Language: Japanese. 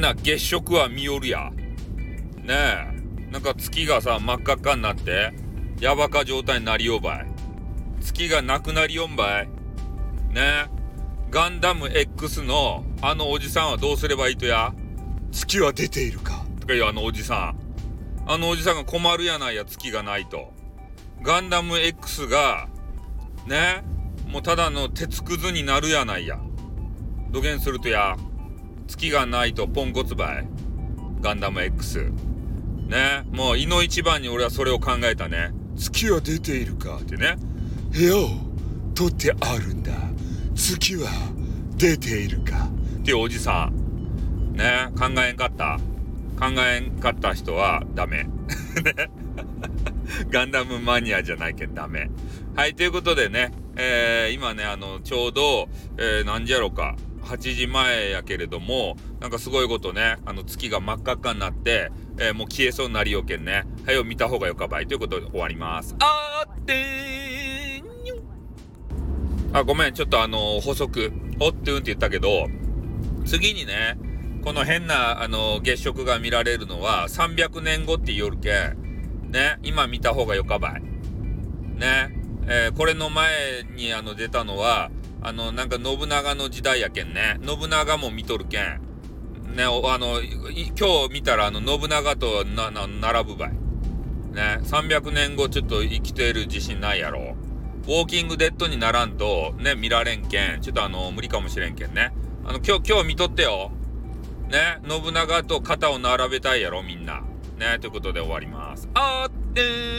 な月食は見よるや。ねえ。なんか月がさ、真っ赤っかになって、やばか状態になりよばい。月がなくなりよんばい。ねえ。ガンダム X のあのおじさんはどうすればいいとや？月は出ているかとかいうあのおじさん。あのおじさんが困るやないや、月がないと。ガンダム X が、ね、もうただの鉄くずになるやないや。土下するとや、月がないとポンコツばい。ガンダム X。ね、もう、いの一番に俺はそれを考えたね。月は出ているかってね。部屋を取ってあるんだ。月は出ているかっていうおじさん。ね、考えんかった。考えんかった人はダメ。ね。ガンダムマニアじゃないけどダメ。はい、ということでね、えー、今ね、あの、ちょうど、えー、何時やろうか、8時前やけれども、なんかすごいことね、あの月が真っ赤っかになって、えー、もう消えそうになりよけんね。はよ見た方がよかばいということで終わります。あーってーにょあ、ごめん、ちょっとあの補足。おってうんって言ったけど、次にね、この変な、あの月食が見られるのは300年後って言よるけん、ね、今見た方がよかばい。ね。えー、これの前にあの出たのは、あの、なんか信長の時代やけんね。信長も見とるけん。ね、あの、今日見たらあの、信長とな、な、並ぶばい。ね、300年後ちょっと生きている自信ないやろ。ウォーキングデッドにならんと、ね、見られんけん。ちょっとあの、無理かもしれんけんね。あの、今日、今日見とってよ。ね、信長と肩を並べたいやろ、みんな。ね、ということで終わります。あーってー